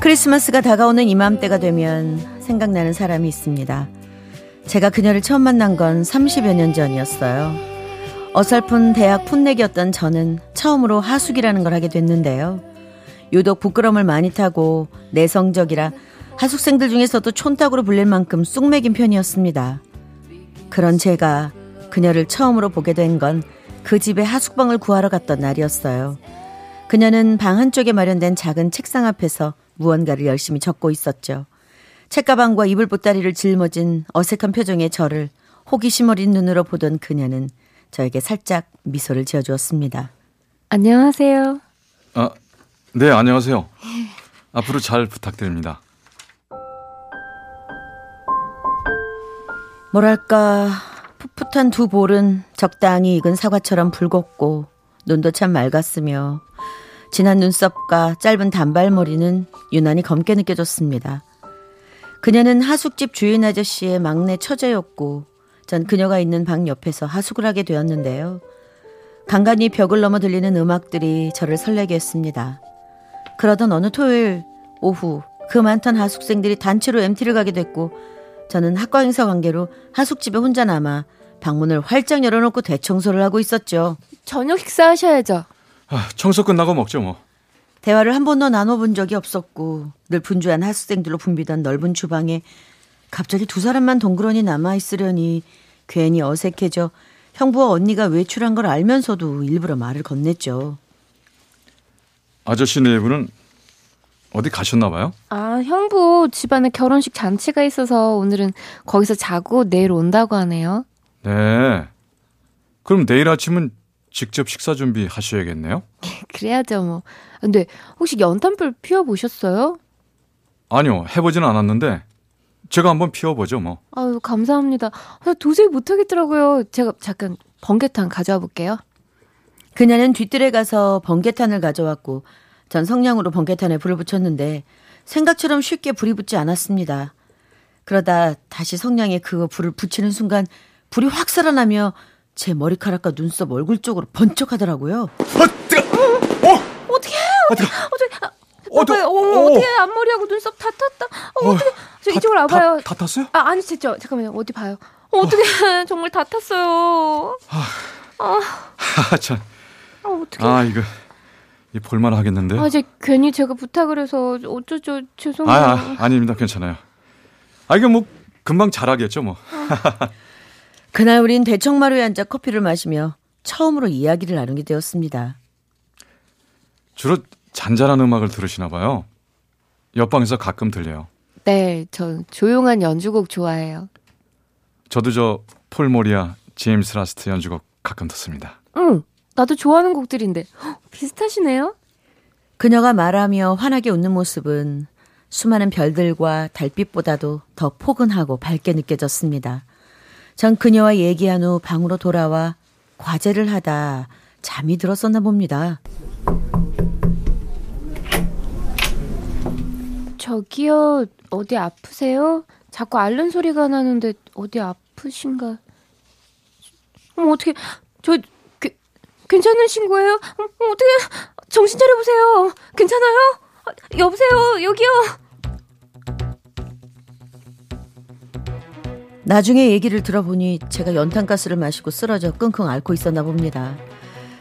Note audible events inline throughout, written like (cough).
크리스마스가 다가오는 이맘때가 되면 생각나는 사람이 있습니다. 제가 그녀를 처음 만난 건 30여 년 전이었어요. 어설픈 대학 풋내기였던 저는 처음으로 하숙이라는 걸 하게 됐는데요. 유독 부끄러움을 많이 타고 내성적이라 하숙생들 중에서도 촌탁으로 불릴 만큼 쑥맥인 편이었습니다. 그런 제가 그녀를 처음으로 보게 된 건 그 집에 하숙방을 구하러 갔던 날이었어요. 그녀는 방 한쪽에 마련된 작은 책상 앞에서 무언가를 열심히 적고 있었죠. 책가방과 이불 보따리를 짊어진 어색한 표정의 저를 호기심 어린 눈으로 보던 그녀는 저에게 살짝 미소를 지어주었습니다. 안녕하세요. 아, 네, 안녕하세요. 앞으로 잘 부탁드립니다. 뭐랄까 풋풋한 두 볼은 적당히 익은 사과처럼 붉었고 눈도 참 맑았으며 진한 눈썹과 짧은 단발머리는 유난히 검게 느껴졌습니다. 그녀는 하숙집 주인 아저씨의 막내 처제였고 전 그녀가 있는 방 옆에서 하숙을 하게 되었는데요. 간간히 벽을 넘어 들리는 음악들이 저를 설레게 했습니다. 그러던 어느 토요일 오후 그 많던 하숙생들이 단체로 MT를 가게 됐고 저는 학과 행사 관계로 하숙집에 혼자 남아 방문을 활짝 열어놓고 대청소를 하고 있었죠. 저녁 식사하셔야죠. 아, 청소 끝나고 먹죠 뭐. 대화를 한 번도 나눠본 적이 없었고 늘 분주한 하숙생들로 붐비던 넓은 주방에 갑자기 두 사람만 동그러니 남아있으려니 괜히 어색해져 형부와 언니가 외출한 걸 알면서도 일부러 말을 건넸죠. 아저씨 네 부는 어디 가셨나 봐요? 아, 형부 집안에 결혼식 잔치가 있어서 오늘은 거기서 자고 내일 온다고 하네요. 네. 그럼 내일 아침은 직접 식사 준비 하셔야겠네요? (laughs) 그래야죠, 뭐. 근데 혹시 연탄불 피워 보셨어요? 아니요, 해보진 않았는데 제가 한번 피워보죠, 뭐. 아유, 감사합니다. 아, 도저히 못하겠더라고요. 제가 잠깐 번개탄 가져와 볼게요. 그녀는 뒤뜰에 가서 번개탄을 가져왔고 전 성냥으로 번개탄에 불을 붙였는데 생각처럼 쉽게 불이 붙지 않았습니다. 그러다 다시 성냥에 그 불을 붙이는 순간 불이 확 살아나며 제 머리카락과 눈썹 얼굴 쪽으로 번쩍하더라고요. 어, 뜨거! 어! 어떻게 어떻게? 어떻게? 아, 어, 봐봐요. 어, 어. 어떻게 앞머리하고 눈썹 다 탔다. 어, 어, 어떻게? 저 다- 이쪽으로 와봐요. 다, 다 탔어요? 아, 아니, 진짜. 잠깐만요. 어디 봐요. 어, 어떻게? (laughs) 정말 다 탔어요. 아, 참. 아, 어떻게? 아, 이거 이 볼만 하겠는데. 아, 이제 괜히 제가 부탁을 해서 어쩌죠. 죄송해요. 아, 아, 아닙니다. 괜찮아요. 아, 이거 뭐 금방 잘하겠죠, 뭐. (laughs) 그날 우린 대청마루에 앉아 커피를 마시며 처음으로 이야기를 나누게 되었습니다. 주로 잔잔한 음악을 들으시나 봐요. 옆방에서 가끔 들려요. 네, 저 조용한 연주곡 좋아해요. 저도 저 폴 모리아, 제임스 라스트 연주곡 가끔 듣습니다. 응, 나도 좋아하는 곡들인데 헉, 비슷하시네요. 그녀가 말하며 환하게 웃는 모습은 수많은 별들과 달빛보다도 더 포근하고 밝게 느껴졌습니다. 전 그녀와 얘기한 후 방으로 돌아와 과제를 하다 잠이 들었었나 봅니다. 저기요, 어디 아프세요? 자꾸 앓는 소리가 나는데 어디 아프신가? 어머 어떻게 저 그, 괜찮으신 거예요? 어, 어떻게 정신 차려 보세요. 괜찮아요? 아, 여보세요, 여기요. 나중에 얘기를 들어보니 제가 연탄가스를 마시고 쓰러져 끙끙 앓고 있었나 봅니다.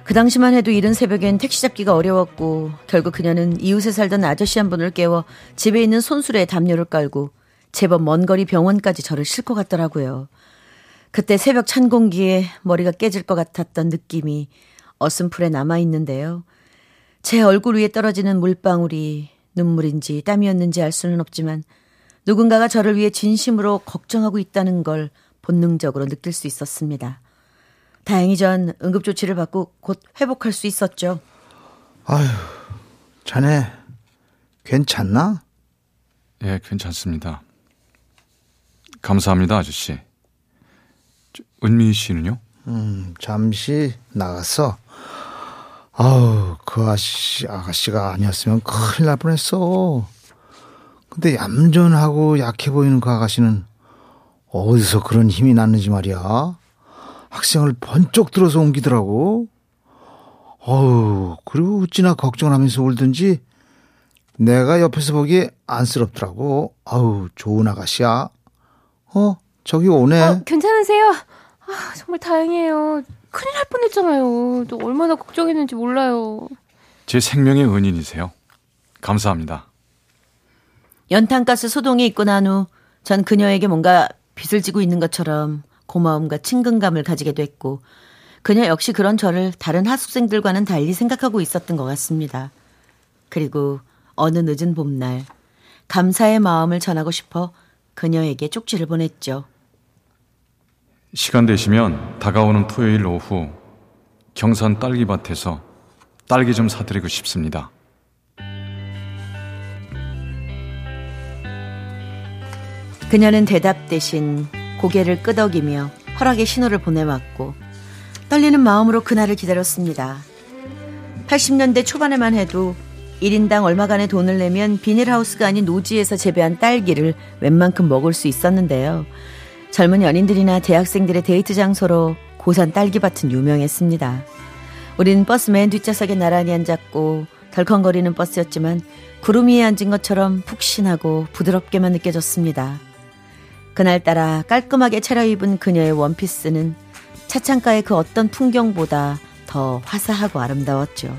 그 당시만 해도 이른 새벽엔 택시 잡기가 어려웠고 결국 그녀는 이웃에 살던 아저씨 한 분을 깨워 집에 있는 손수레에 담요를 깔고 제법 먼 거리 병원까지 저를 싣고 갔더라고요. 그때 새벽 찬 공기에 머리가 깨질 것 같았던 느낌이 어슴풀에 남아있는데요. 제 얼굴 위에 떨어지는 물방울이 눈물인지 땀이었는지 알 수는 없지만 누군가가 저를 위해 진심으로 걱정하고 있다는 걸 본능적으로 느낄 수 있었습니다. 다행히 전 응급조치를 받고 곧 회복할 수 있었죠. 아휴, 자네 괜찮나? 예, 괜찮습니다. 감사합니다, 아저씨. 저, 은미 씨는요? 음, 잠시 나갔어. 아우, 그 아저씨, 아가씨가 아니었으면 큰일 날 뻔했어. 근데 얌전하고 약해 보이는 그 아가씨는 어디서 그런 힘이 났는지 말이야. 학생을 번쩍 들어서 옮기더라고. 어우, 그리고 어찌나 걱정을 하면서 울든지 내가 옆에서 보기에 안쓰럽더라고. 아우, 좋은 아가씨야. 어, 저기 오네. 어, 괜찮으세요? 아, 정말 다행이에요. 큰일 날 뻔했잖아요. 또 얼마나 걱정했는지 몰라요. 제 생명의 은인이세요. 감사합니다. 연탄가스 소동이 있고 난 후 전 그녀에게 뭔가 빚을 지고 있는 것처럼 고마움과 친근감을 가지게 됐고 그녀 역시 그런 저를 다른 하숙생들과는 달리 생각하고 있었던 것 같습니다. 그리고 어느 늦은 봄날 감사의 마음을 전하고 싶어 그녀에게 쪽지를 보냈죠. 시간 되시면 다가오는 토요일 오후 경산 딸기밭에서 딸기 좀 사드리고 싶습니다. 그녀는 대답 대신 고개를 끄덕이며 허락의 신호를 보내왔고 떨리는 마음으로 그날을 기다렸습니다. 80년대 초반에만 해도 1인당 얼마간의 돈을 내면 비닐하우스가 아닌 노지에서 재배한 딸기를 웬만큼 먹을 수 있었는데요. 젊은 연인들이나 대학생들의 데이트 장소로 고산 딸기밭은 유명했습니다. 우린 버스 맨 뒷좌석에 나란히 앉았고 덜컹거리는 버스였지만 구름 위에 앉은 것처럼 푹신하고 부드럽게만 느껴졌습니다. 그날따라 깔끔하게 차려입은 그녀의 원피스는 차창가의 그 어떤 풍경보다 더 화사하고 아름다웠죠.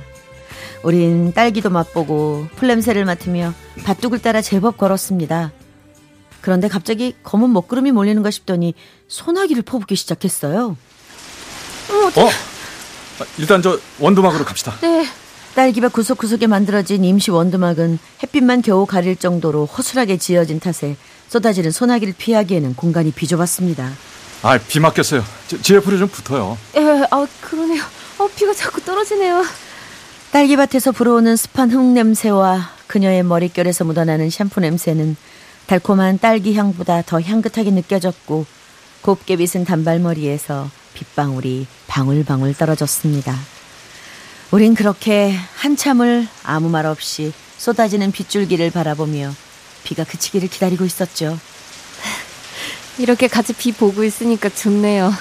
우린 딸기도 맛보고 풀냄새를 맡으며 밭둑을 따라 제법 걸었습니다. 그런데 갑자기 검은 먹구름이 몰리는가 싶더니 소나기를 퍼붓기 시작했어요. 어? 아, 일단 저 원두막으로 갑시다. 네. 딸기밭 구석구석에 만들어진 임시 원두막은 햇빛만 겨우 가릴 정도로 허술하게 지어진 탓에 쏟아지는 소나기를 피하기에는 공간이 비좁았습니다. 아, 비 맞겠어요. 제, 제 옆으로 좀 붙어요. 예, 아, 그러네요. 어, 비가 자꾸 떨어지네요. 딸기밭에서 불어오는 습한 흙 냄새와 그녀의 머릿결에서 묻어나는 샴푸 냄새는 달콤한 딸기 향보다 더 향긋하게 느껴졌고 곱게 빗은 단발머리에서 빗방울이 방울방울 떨어졌습니다. 우린 그렇게 한참을 아무 말 없이 쏟아지는 빗줄기를 바라보며 비가 그치기를 기다리고 있었죠. 이렇게 같이 비 보고 있으니까 좋네요.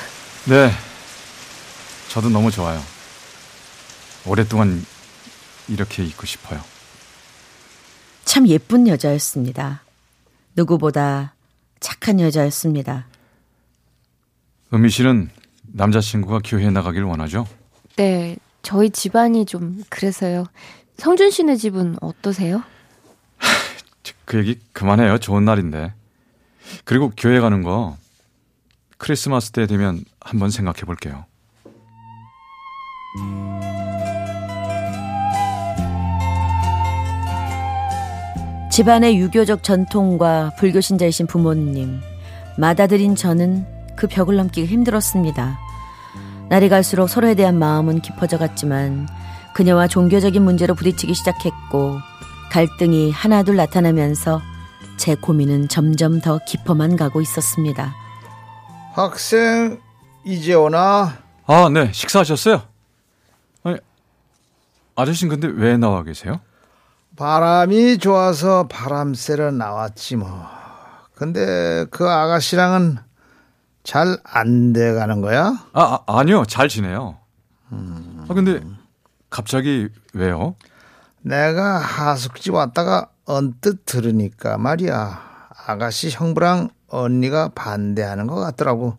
네. 저도 너무 좋아요. 오랫동안 이렇게 있고 싶어요. 참 예쁜 여자였습니다. 누구보다 착한 여자였습니다. 은미 씨는 남자친구가 교회 나가길 원하죠? 네, 저희 집안이 좀 그래서요. 성준 씨네 집은 어떠세요? (sighs) 그 얘기 그만해요. 좋은 날인데. 그리고 교회 가는 거 크리스마스 때 되면 한번 생각해 볼게요. 집안의 유교적 전통과 불교 신자이신 부모님, 맏아들인 저는 그 벽을 넘기기 힘들었습니다. 날이 갈수록 서로에 대한 마음은 깊어져 갔지만 그녀와 종교적인 문제로 부딪히기 시작했고 갈등이 하나둘 나타나면서 제 고민은 점점 더 깊어만 가고 있었습니다. 학생 이제 오나? 아, 네. 식사하셨어요? 아니, 아저씨는 근데 왜 나와 계세요? 바람이 좋아서 바람 쐬러 나왔지 뭐. 근데 그 아가씨랑은 잘 안 돼가는 거야? 아, 아 아니요. 잘 지내요. 아, 근데 갑자기 왜요? 내가 하숙집 왔다가 언뜻 들으니까 말이야. 아가씨 형부랑 언니가 반대하는 것 같더라고.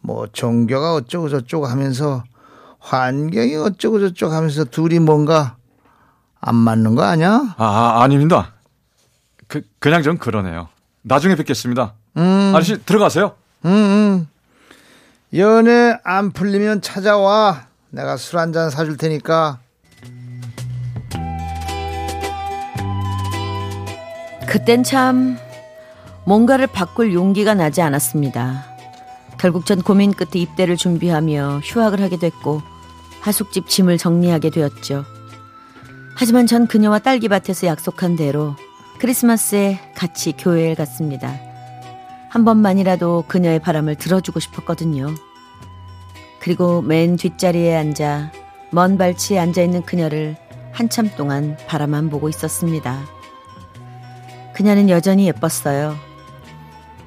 뭐 종교가 어쩌고 저쩌고 하면서 환경이 어쩌고 저쩌고 하면서 둘이 뭔가 안 맞는 거 아니야? 아, 아 아닙니다. 그 그냥 좀 그러네요. 나중에 뵙겠습니다. 음, 아저씨 들어가세요. 음, 음. 연애 안 풀리면 찾아와. 내가 술 한 잔 사줄 테니까. 그땐 참 뭔가를 바꿀 용기가 나지 않았습니다. 결국 전 고민 끝에 입대를 준비하며 휴학을 하게 됐고 하숙집 짐을 정리하게 되었죠. 하지만 전 그녀와 딸기밭에서 약속한 대로 크리스마스에 같이 교회에 갔습니다. 한 번만이라도 그녀의 바람을 들어주고 싶었거든요. 그리고 맨 뒷자리에 앉아 먼 발치에 앉아 있는 그녀를 한참 동안 바라만 보고 있었습니다. 그녀는 여전히 예뻤어요.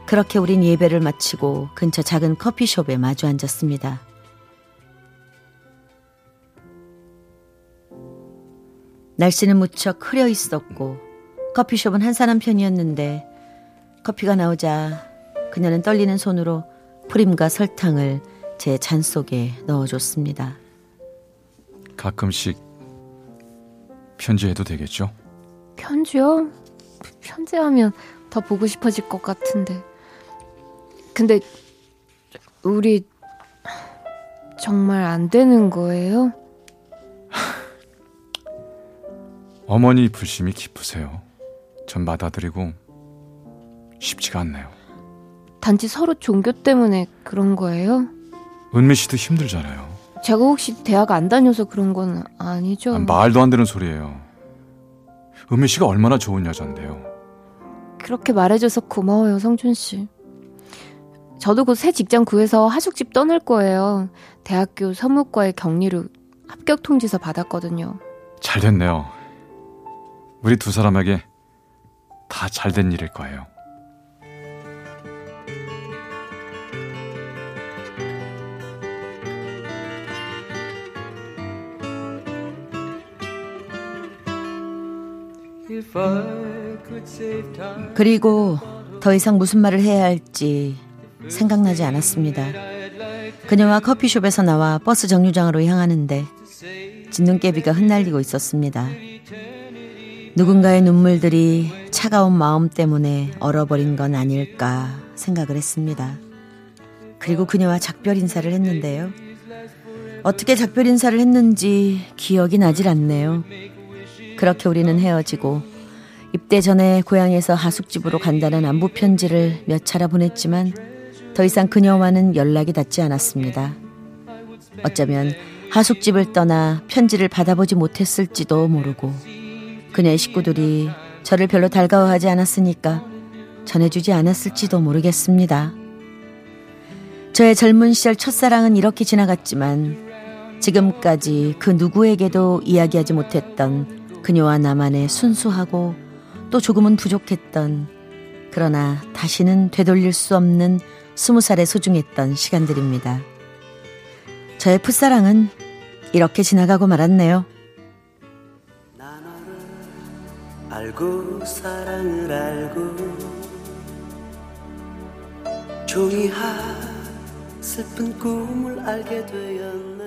그렇게 우린 예배를 마치고 근처 작은 커피숍에 마주 앉았습니다. 날씨는 무척 흐려 있었고 커피숍은 한산한 편이었는데 커피가 나오자 그녀는 떨리는 손으로 프림과 설탕을 제 잔 속에 넣어줬습니다. 가끔씩 편지해도 되겠죠? 편지요? 편지하면 더 보고 싶어질 것 같은데. 근데 우리 정말 안 되는 거예요? 어머니 불심이 깊으세요. 전 받아들이고 쉽지가 않네요. 단지 서로 종교 때문에 그런 거예요? 은미 씨도 힘들잖아요. 제가 혹시 대학 안 다녀서 그런 건 아니죠? 아, 말도 안 되는 소리예요. 은미 씨가 얼마나 좋은 여잔데요. 그렇게 말해줘서 고마워요, 성준 씨. 저도 곧 새 직장 구해서 하숙집 떠날 거예요. 대학교 서무과의 격리로 합격 통지서 받았거든요. 잘 됐네요. 우리 두 사람에게 다 잘된 일일 거예요. 그리고 더 이상 무슨 말을 해야 할지 생각나지 않았습니다. 그녀와 커피숍에서 나와 버스 정류장으로 향하는데 진눈깨비가 흩날리고 있었습니다. 누군가의 눈물들이 차가운 마음 때문에 얼어버린 건 아닐까 생각을 했습니다. 그리고 그녀와 작별 인사를 했는데요. 어떻게 작별 인사를 했는지 기억이 나질 않네요. 그렇게 우리는 헤어지고 입대 전에 고향에서 하숙집으로 간다는 안부 편지를 몇 차례 보냈지만 더 이상 그녀와는 연락이 닿지 않았습니다. 어쩌면 하숙집을 떠나 편지를 받아보지 못했을지도 모르고 그녀의 식구들이 저를 별로 달가워하지 않았으니까 전해주지 않았을지도 모르겠습니다. 저의 젊은 시절 첫사랑은 이렇게 지나갔지만 지금까지 그 누구에게도 이야기하지 못했던 그녀와 나만의 순수하고 또 조금은 부족했던 그러나 다시는 되돌릴 수 없는 스무 살에 소중했던 시간들입니다. 저의 풋사랑은 이렇게 지나가고 말았네요. 알고 사랑을 알고 종이하 슬픈 꿈을 알게 되었네